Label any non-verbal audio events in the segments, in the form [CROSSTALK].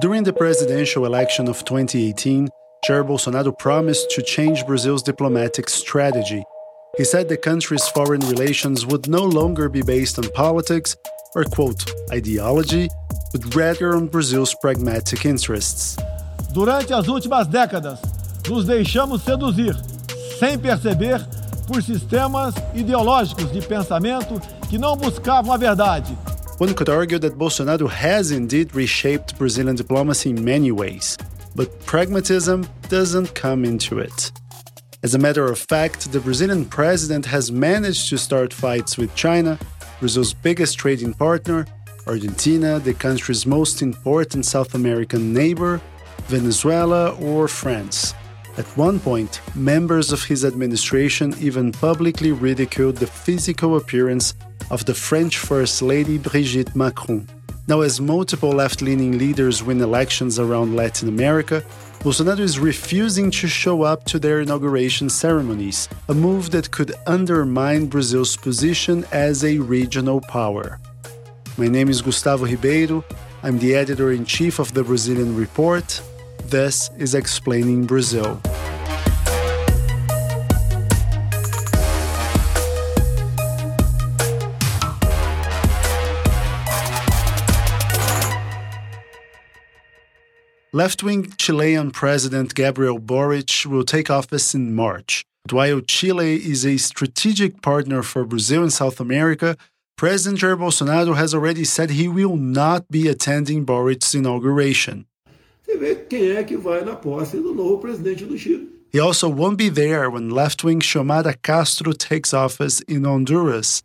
During the presidential election of 2018, Jair Bolsonaro promised to change Brazil's diplomatic strategy. He said the country's foreign relations would no longer be based on politics or, quote, ideology, but rather on Brazil's pragmatic interests. Durante as últimas décadas, nos deixamos seduzir, sem perceber, por sistemas ideológicos de pensamento que não buscavam a verdade. One could argue that Bolsonaro has indeed reshaped Brazilian diplomacy in many ways, but pragmatism doesn't come into it. As a matter of fact, the Brazilian president has managed to start fights with China, Brazil's biggest trading partner, Argentina, the country's most important South American neighbor, Venezuela, or France. At one point, members of his administration even publicly ridiculed the physical appearance of the French First Lady Brigitte Macron. Now, as multiple left leaning leaders win elections around Latin America, Bolsonaro is refusing to show up to their inauguration ceremonies, a move that could undermine Brazil's position as a regional power. My name is Gustavo Ribeiro. I'm the editor in chief of the Brazilian Report. This is Explaining Brazil. Left wing Chilean President Gabriel Boric will take office in March. While Chile is a strategic partner for Brazil and South America, President Jair Bolsonaro has already said he will not be attending Boric's inauguration. He also won't be there when left wing Xiomara Castro takes office in Honduras.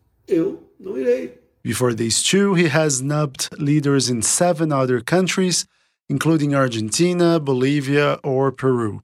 Before these two, he has nubbed leaders in seven other countries, including Argentina, Bolivia, or Peru.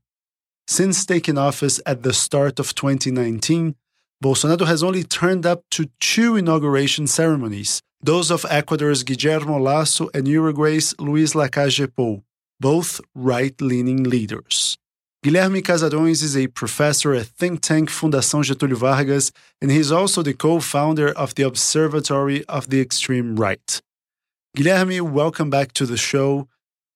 Since taking office at the start of 2019, Bolsonaro has only turned up to two inauguration ceremonies, those of Ecuador's Guillermo Lasso and Uruguay's Luis Lacalle Pou, both right leaning leaders. Guilherme Casarões is a professor at think tank Fundação Getúlio Vargas, and he's also the co founder of the Observatory of the Extreme Right. Guilherme, welcome back to the show.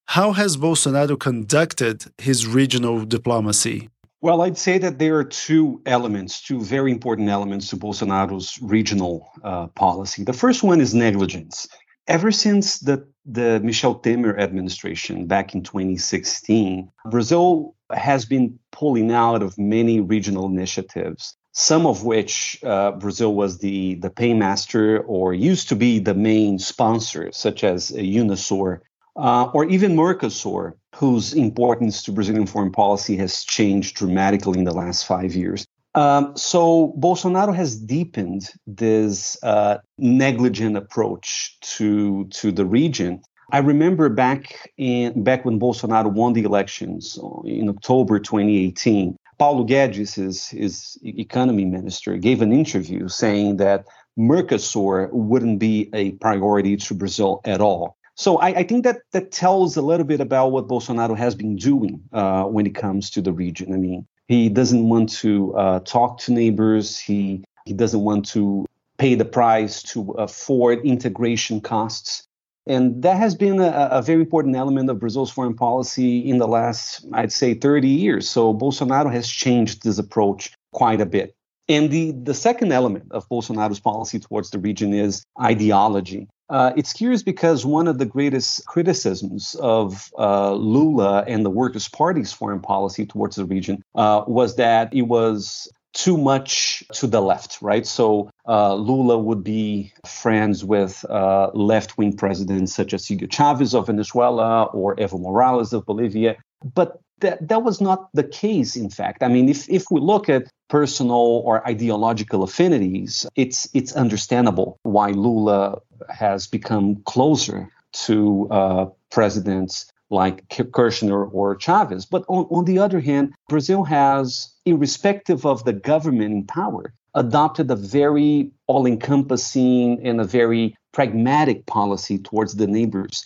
How has Bolsonaro conducted his regional diplomacy? Well, I'd say that there are two elements, two very important elements to Bolsonaro's regional uh, policy. The first one is negligence. Ever since the, the Michel Temer administration back in 2016, Brazil has been pulling out of many regional initiatives, some of which uh, Brazil was the, the paymaster or used to be the main sponsor, such as UNASUR uh, or even Mercosur, whose importance to Brazilian foreign policy has changed dramatically in the last five years. Um, so Bolsonaro has deepened this uh, negligent approach to to the region. I remember back in back when Bolsonaro won the elections in October 2018. Paulo Guedes, his, his economy minister, gave an interview saying that Mercosur wouldn't be a priority to Brazil at all. So I, I, think that that tells a little bit about what Bolsonaro has been doing uh, when it comes to the region. I mean, he doesn't want to uh, talk to neighbors. He he doesn't want to pay the price to afford integration costs. And that has been a, a, very important element of Brazil's foreign policy in the last, I'd say, 30 years. So Bolsonaro has changed this approach quite a bit. And the, the second element of Bolsonaro's policy towards the region is ideology. Uh, it's curious because one of the greatest criticisms of uh, Lula and the Workers' Party's foreign policy towards the region uh, was that it was too much to the left, right? So uh, Lula would be friends with uh, left wing presidents such as Hugo Chavez of Venezuela or Evo Morales of Bolivia. But that, that was not the case, in fact. I mean, if, if we look at personal or ideological affinities, it's, it's understandable why Lula has become closer to uh, presidents like Kirchner or Chavez. But on, on the other hand, Brazil has, irrespective of the government in power, adopted a very all encompassing and a very pragmatic policy towards the neighbors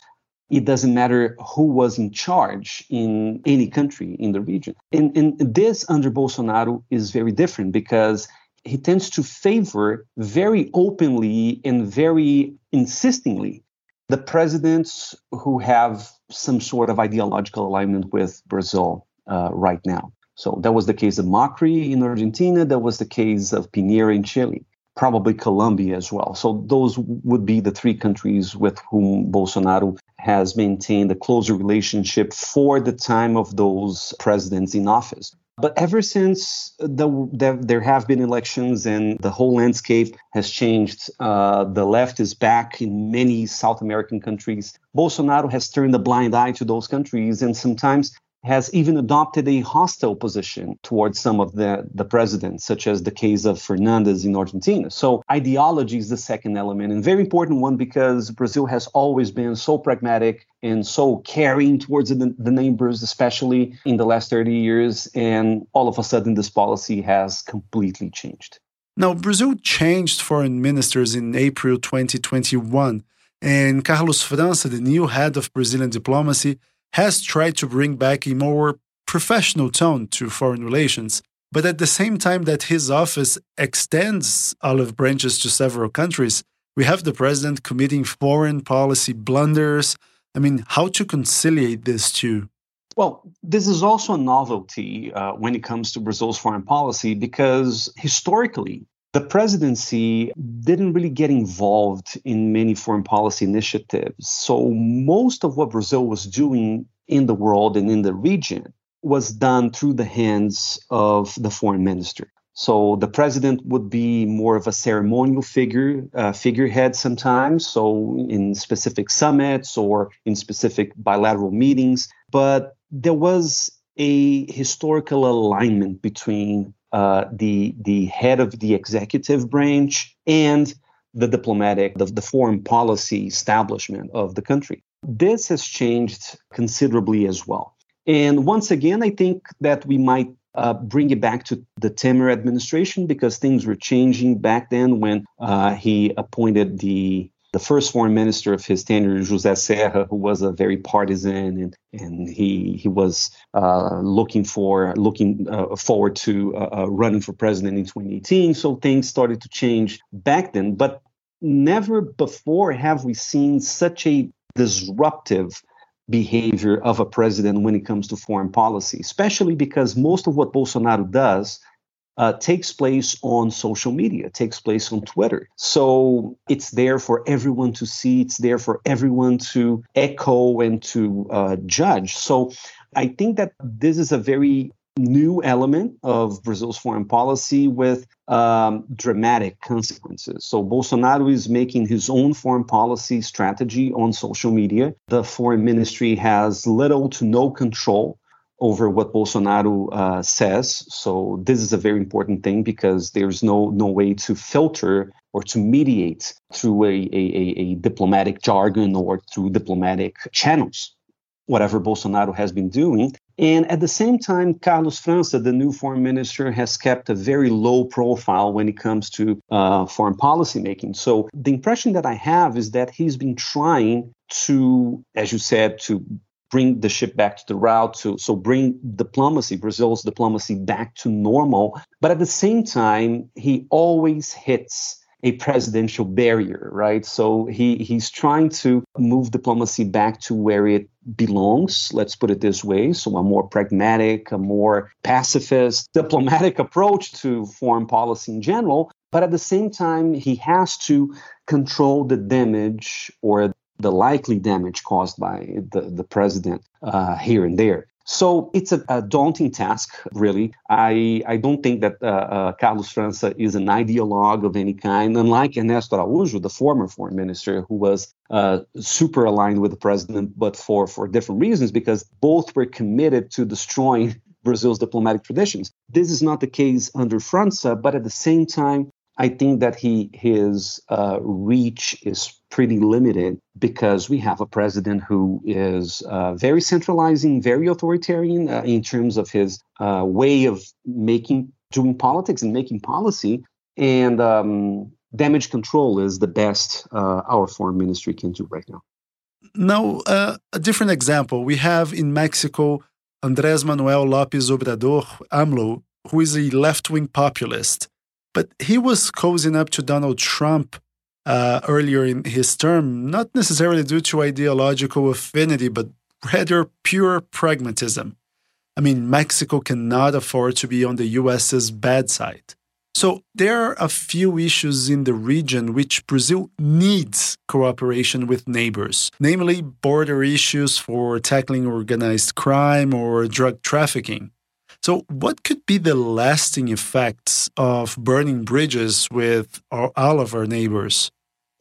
it doesn't matter who was in charge in any country in the region. And, and this under Bolsonaro is very different because he tends to favor very openly and very insistingly the presidents who have some sort of ideological alignment with Brazil uh, right now. So that was the case of Macri in Argentina. That was the case of Piñera in Chile. Probably Colombia as well. So those would be the three countries with whom Bolsonaro has maintained a closer relationship for the time of those presidents in office. But ever since the, the, there have been elections and the whole landscape has changed, uh, the left is back in many South American countries. Bolsonaro has turned a blind eye to those countries, and sometimes has even adopted a hostile position towards some of the, the presidents, such as the case of Fernandez in Argentina. So ideology is the second element, and very important one because Brazil has always been so pragmatic and so caring towards the, the neighbors, especially in the last 30 years. And all of a sudden, this policy has completely changed. Now, Brazil changed foreign ministers in April 2021, and Carlos França, the new head of Brazilian diplomacy, has tried to bring back a more professional tone to foreign relations. But at the same time that his office extends olive branches to several countries, we have the president committing foreign policy blunders. I mean, how to conciliate this two? Well, this is also a novelty uh, when it comes to Brazil's foreign policy because historically, the presidency didn't really get involved in many foreign policy initiatives. So most of what Brazil was doing in the world and in the region was done through the hands of the foreign minister. So the president would be more of a ceremonial figure, uh, figurehead sometimes. So in specific summits or in specific bilateral meetings, but there was a historical alignment between uh, the the head of the executive branch and the diplomatic, the, the foreign policy establishment of the country. This has changed considerably as well. And once again, I think that we might uh, bring it back to the Temer administration because things were changing back then when uh, he appointed the the first foreign minister of his tenure, José Serra, who was a very partisan and and he he was uh, looking for looking uh, forward to uh, uh running for president in 2018. So things started to change back then, but never before have we seen such a disruptive behavior of a president when it comes to foreign policy, especially because most of what Bolsonaro does uh, takes place on social media, takes place on Twitter. So it's there for everyone to see, it's there for everyone to echo and to uh, judge. So I think that this is a very new element of Brazil's foreign policy with um, dramatic consequences. So Bolsonaro is making his own foreign policy strategy on social media. The foreign ministry has little to no control over what Bolsonaro uh, says. So this is a very important thing because there's no no way to filter or to mediate through a, a, a diplomatic jargon or through diplomatic channels whatever Bolsonaro has been doing. And at the same time, Carlos França, the new foreign minister, has kept a very low profile when it comes to uh, foreign policy making. So the impression that I have is that he's been trying to, as you said, to bring the ship back to the route, to so bring diplomacy, Brazil's diplomacy back to normal. But at the same time, he always hits a presidential barrier, right? So he he's trying to move diplomacy back to where it belongs, let's put it this way. So a more pragmatic, a more pacifist, [LAUGHS] diplomatic approach to foreign policy in general. But at the same time, he has to control the damage or the likely damage caused by the, the president uh, here and there. So it's a, a, daunting task, really. I, I don't think that uh, uh, Carlos França is an ideologue of any kind, unlike Ernesto Araújo, the former foreign minister, who was uh, super aligned with the president, but for, for different reasons, because both were committed to destroying [LAUGHS] Brazil's diplomatic traditions. This is not the case under França, but at the same time, I think that he his uh, reach is pretty limited because we have a president who is uh, very centralizing, very authoritarian uh, in terms of his uh, way of making doing politics and making policy, and um, damage control is the best uh, our foreign ministry can do right now. Now, uh, a different example. We have in Mexico Andrés Manuel López Obrador, AMLO, who is a left wing populist but he was cozying up to Donald Trump uh, earlier in his term, not necessarily due to ideological affinity, but rather pure pragmatism. I mean, Mexico cannot afford to be on the US's bad side. So there are a few issues in the region which Brazil needs cooperation with neighbors, namely border issues for tackling organized crime or drug trafficking. So, what could be the lasting effects of burning bridges with all of our neighbors?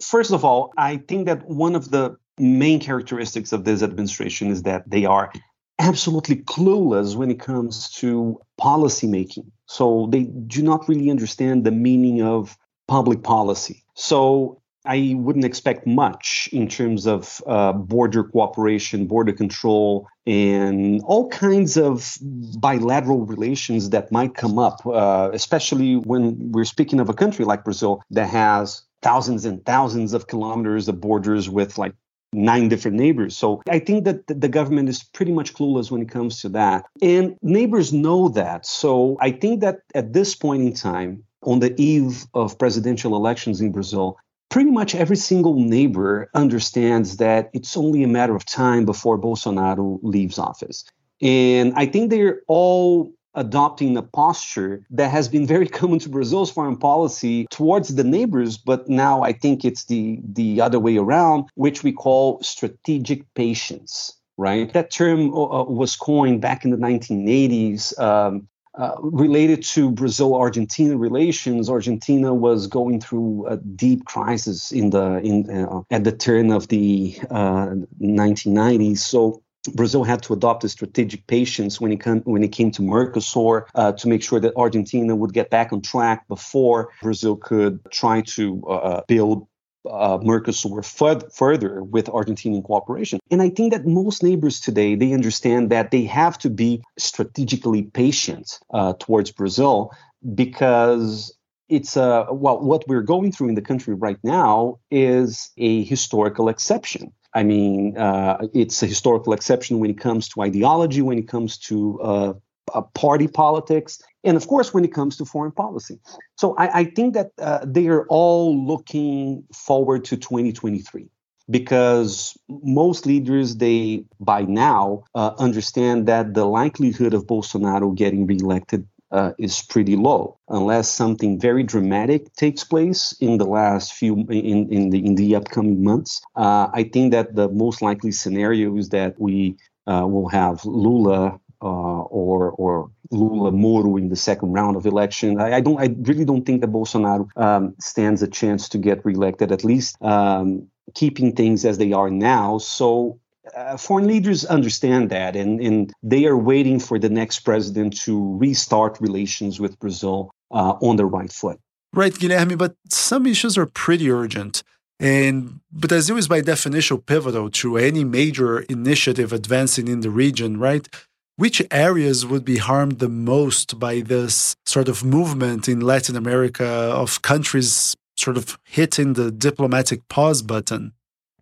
First of all, I think that one of the main characteristics of this administration is that they are absolutely clueless when it comes to policy making. So they do not really understand the meaning of public policy. So I wouldn't expect much in terms of uh, border cooperation, border control, and all kinds of bilateral relations that might come up, uh, especially when we're speaking of a country like Brazil that has thousands and thousands of kilometers of borders with like nine different neighbors. So I think that the government is pretty much clueless when it comes to that. And neighbors know that. So I think that at this point in time, on the eve of presidential elections in Brazil, pretty much every single neighbor understands that it's only a matter of time before Bolsonaro leaves office. And I think they're all adopting a posture that has been very [LAUGHS] common to Brazil's foreign policy towards the neighbors, but now I think it's the the other way around, which we call strategic patience. Right, that term uh, uh was coined back in the 1980s. Um, uh, related to Brazil Argentina relations, Argentina was going through a deep crisis in the in uh, at the turn of the 1990s. Uh, so Brazil had to adopt a strategic patience when it, when it came to Mercosur uh, to make sure that Argentina would get back on track before Brazil could try to uh build uh, Mercosur further with Argentinian cooperation. And I think that most neighbors today they understand that they have to be strategically patient uh, towards Brazil because it's uh, well what we're going through in the country right now is a historical exception I mean, uh, it's a historical exception when it comes to ideology, when it comes to uh, party politics, and of course, when it comes to foreign policy. So I, I think that uh, they are all looking forward to 2023 because most leaders they by now uh, understand that the likelihood of bolsonaro getting reelected uh, is pretty low unless something very dramatic takes place in the last few in, in the in the upcoming months. Uh, I think that the most likely scenario is that we uh, will have Lula or or Lula Moro in the second round of election. I, I, don't. I really don't think that Bolsonaro um, stands a chance to get reelected. At least um, keeping things as they are now. So uh, foreign leaders understand that, and, and they are waiting for the next president to restart relations with Brazil uh, on the right foot. Right, Guilherme, but some issues are pretty urgent. And Brazil is by definition pivotal to any major initiative advancing in the region, right? Which areas would be harmed the most by this sort of movement in Latin America of countries sort of hitting the diplomatic pause button?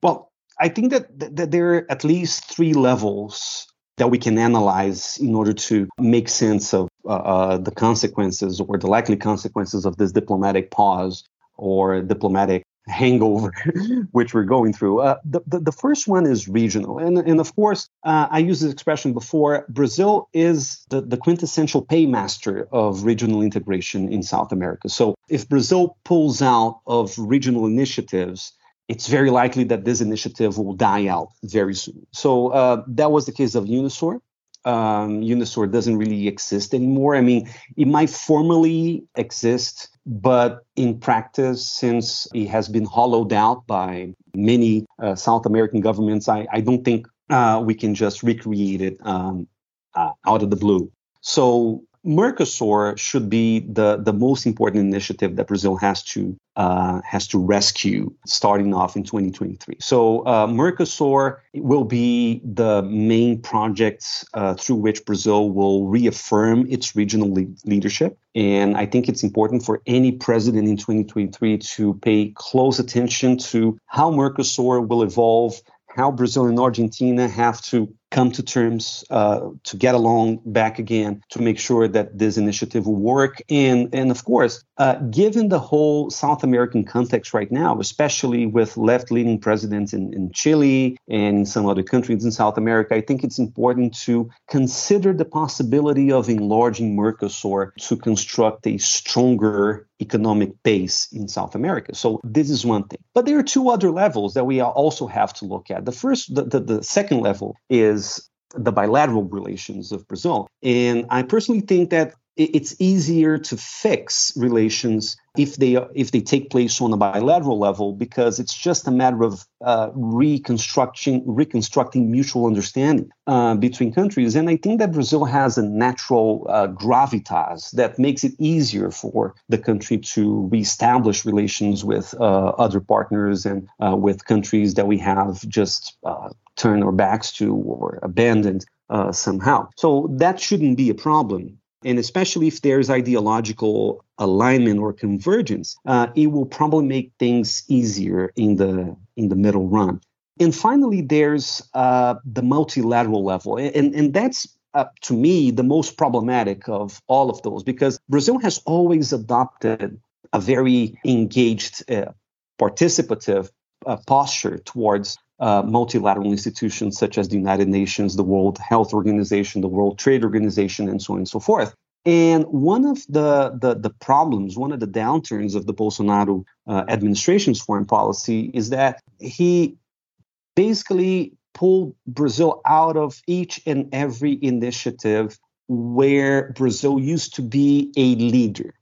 Well, I think that, that there are at least three levels that we can analyze in order to make sense of uh, uh, the consequences or the likely consequences of this diplomatic pause or diplomatic hangover [LAUGHS] which we're going through. Uh, the, the, the, first one is regional. And, and of course, uh, I used this expression before Brazil is the, the quintessential paymaster of regional integration in South America. So if Brazil pulls out of regional initiatives, it's very likely that this initiative will die out very soon. So uh, that was the case of UNASUR. Um, UNASUR doesn't really exist anymore. I mean, it might formally exist, but in practice, since it has been hollowed out by many uh, South American governments, I, I don't think uh, we can just recreate it um, uh, out of the blue. So Mercosur should be the, the most important initiative that Brazil has to uh, has to rescue starting off in 2023. So uh, Mercosur will be the main project uh, through which Brazil will reaffirm its regional le- leadership. And I think it's important for any president in 2023 to pay close attention to how Mercosur will evolve, how Brazil and Argentina have to come to terms, uh, to get along back again, to make sure that this initiative will work. And, and of course, uh, given the whole South American context right now, especially with left leaning presidents in, in Chile and some other countries in South America, I think it's important to consider the possibility of enlarging Mercosur to construct a stronger economic base in South America. So this is one thing. But there are two other levels that we also have to look at. The first, the, the, the second level is the bilateral relations of Brazil. And I personally think that it's easier to fix relations if they if they take place on a bilateral level because it's just a matter of uh, reconstructing reconstructing mutual understanding uh, between countries and I think that Brazil has a natural uh, gravitas that makes it easier for the country to reestablish relations with uh, other partners and uh, with countries that we have just uh, turned our backs to or abandoned somehow. So that shouldn't be a problem. And especially if there's ideological alignment or convergence, uh, it will probably make things easier in the in the middle run. And finally, there's uh, the multilateral level, and and that's uh, to me the most problematic of all of those because Brazil has always adopted a very engaged, uh, participative uh, posture towards uh, multilateral institutions such as the United Nations, the World Health Organization, the World Trade Organization, and so on and so forth. And one of the, the, the problems, one of the downturns of the Bolsonaro uh, administration's foreign policy is that he basically pulled Brazil out of each and every initiative where Brazil used to be a leader.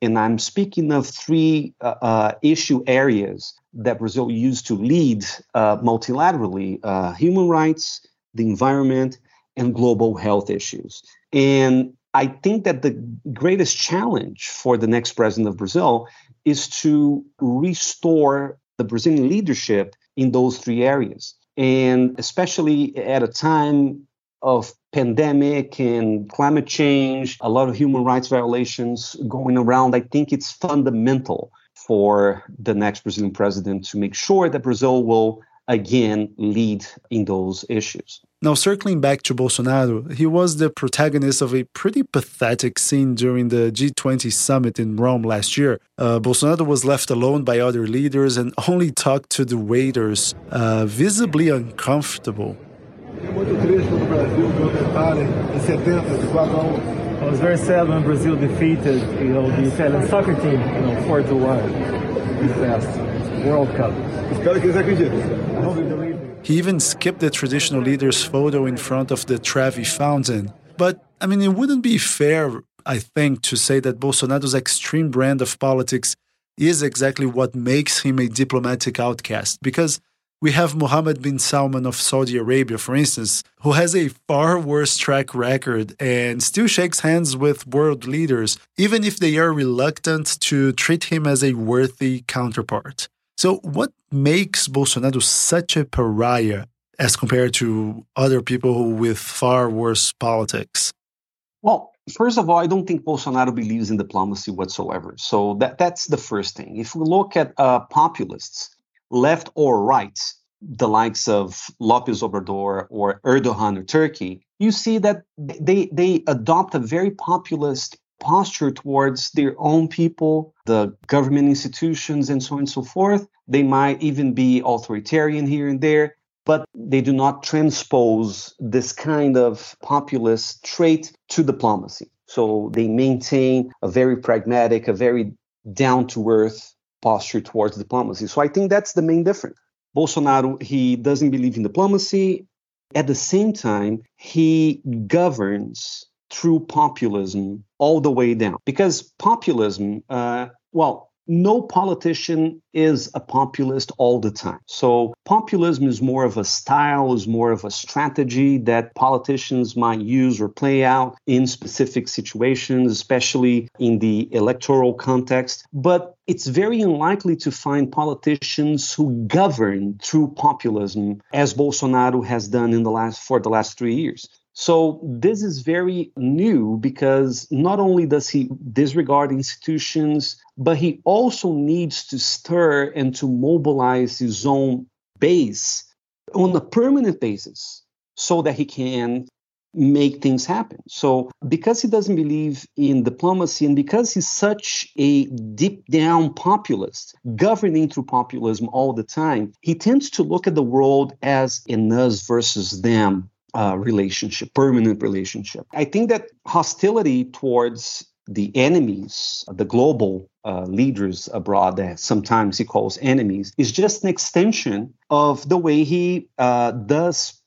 And I'm speaking of three uh, uh, issue areas that Brazil used to lead uh, multilaterally uh, human rights, the environment, and global health issues. And I think that the greatest challenge for the next president of Brazil is to restore the Brazilian leadership in those three areas. And especially at a time of pandemic and climate change, a lot of human rights violations going around, I think it's fundamental for the next Brazilian president to make sure that Brazil will again lead in those issues. Now, circling back to Bolsonaro, he was the protagonist of a pretty pathetic scene during the G20 summit in Rome last year. Uh, Bolsonaro was left alone by other leaders and only talked to the waiters, uh, visibly uncomfortable. I was very sad when Brazil defeated, you know, the Italian soccer team, you know, four to one this World Cup. He even skipped the traditional leader's photo in front of the Trevi fountain. But I mean, it wouldn't be fair, I think, to say that Bolsonaro's extreme brand of politics is exactly what makes him a diplomatic outcast, because we have Mohammed bin Salman of Saudi Arabia, for instance, who has a far worse track record and still shakes hands with world leaders, even if they are reluctant to treat him as a worthy counterpart. So, what makes Bolsonaro such a pariah as compared to other people with far worse politics? Well, first of all, I don't think Bolsonaro believes in diplomacy whatsoever. So that that's the first thing. If we look at uh, populists, left or right, the likes of Lopez Obrador or Erdogan or Turkey, you see that they they adopt a very populist posture towards their own people, the government institutions, and so on and so forth. They might even be authoritarian here and there, but they do not transpose this kind of populist trait to diplomacy. So they maintain a very pragmatic, a very down to earth posture towards diplomacy. So I think that's the main difference. Bolsonaro, he doesn't believe in diplomacy. At the same time, he governs through populism all the way down. Because populism, uh, well, no politician is a populist all the time. So populism is more of a style, is more of a strategy that politicians might use or play out in specific situations, especially in the electoral context. But it's very unlikely to find politicians who govern through populism as Bolsonaro has done in the last for the last 3 years. So this is very new because not only does he disregard institutions, but he also needs to stir and to mobilize his own base on a permanent basis so that he can make things happen. So, because he doesn't believe in diplomacy and because he's such a deep down populist, governing through populism all the time, he tends to look at the world as an us versus them uh, relationship, permanent relationship. I think that hostility towards the enemies, the global uh, leaders abroad that sometimes he calls enemies, is just an extension of the way he uh, does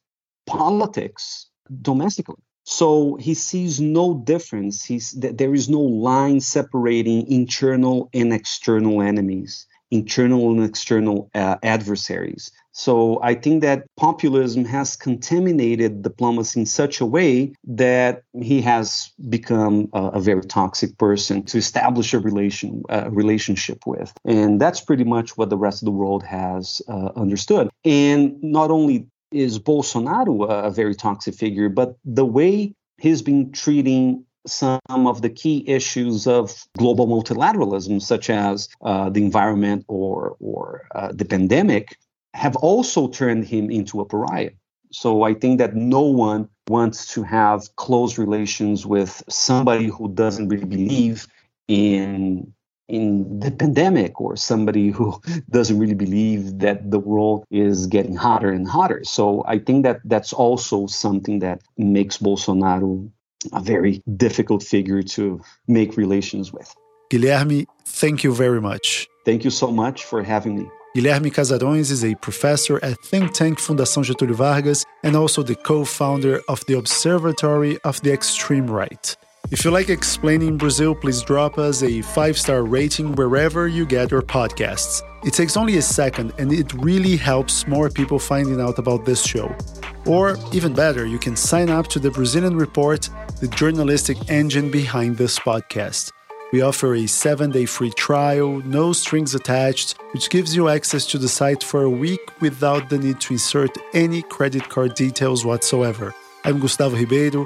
politics domestically. So he sees no difference. He's, there is no line separating internal and external enemies, internal and external uh, adversaries. So I think that populism has contaminated diplomacy in such a way that he has become a, a very toxic person to establish a relation a relationship with, and that's pretty much what the rest of the world has uh, understood. And not only is Bolsonaro a, very toxic figure, but the way he's been treating some of the key issues of global multilateralism, such as uh, the environment or or uh, the pandemic, have also turned him into a pariah. So I think that no one wants to have close relations with somebody who doesn't really believe in in the pandemic or somebody who [LAUGHS] doesn't really believe that the world is getting hotter and hotter. So I think that that's also something that makes Bolsonaro a very difficult figure to make relations with. Guilherme, thank you very much. Thank you so much for having me. Guilherme Casarões is a professor at think tank Fundação Getúlio Vargas and also the co founder of the Observatory of the Extreme Right. If you like explaining Brazil, please drop us a five star rating wherever you get your podcasts. It takes only a second and it really helps more people finding out about this show. Or, even better, you can sign up to the Brazilian Report, the journalistic engine behind this podcast. We offer a seven day free trial, no strings attached, which gives you access to the site for a week without the need to insert any credit card details whatsoever. I'm Gustavo Ribeiro.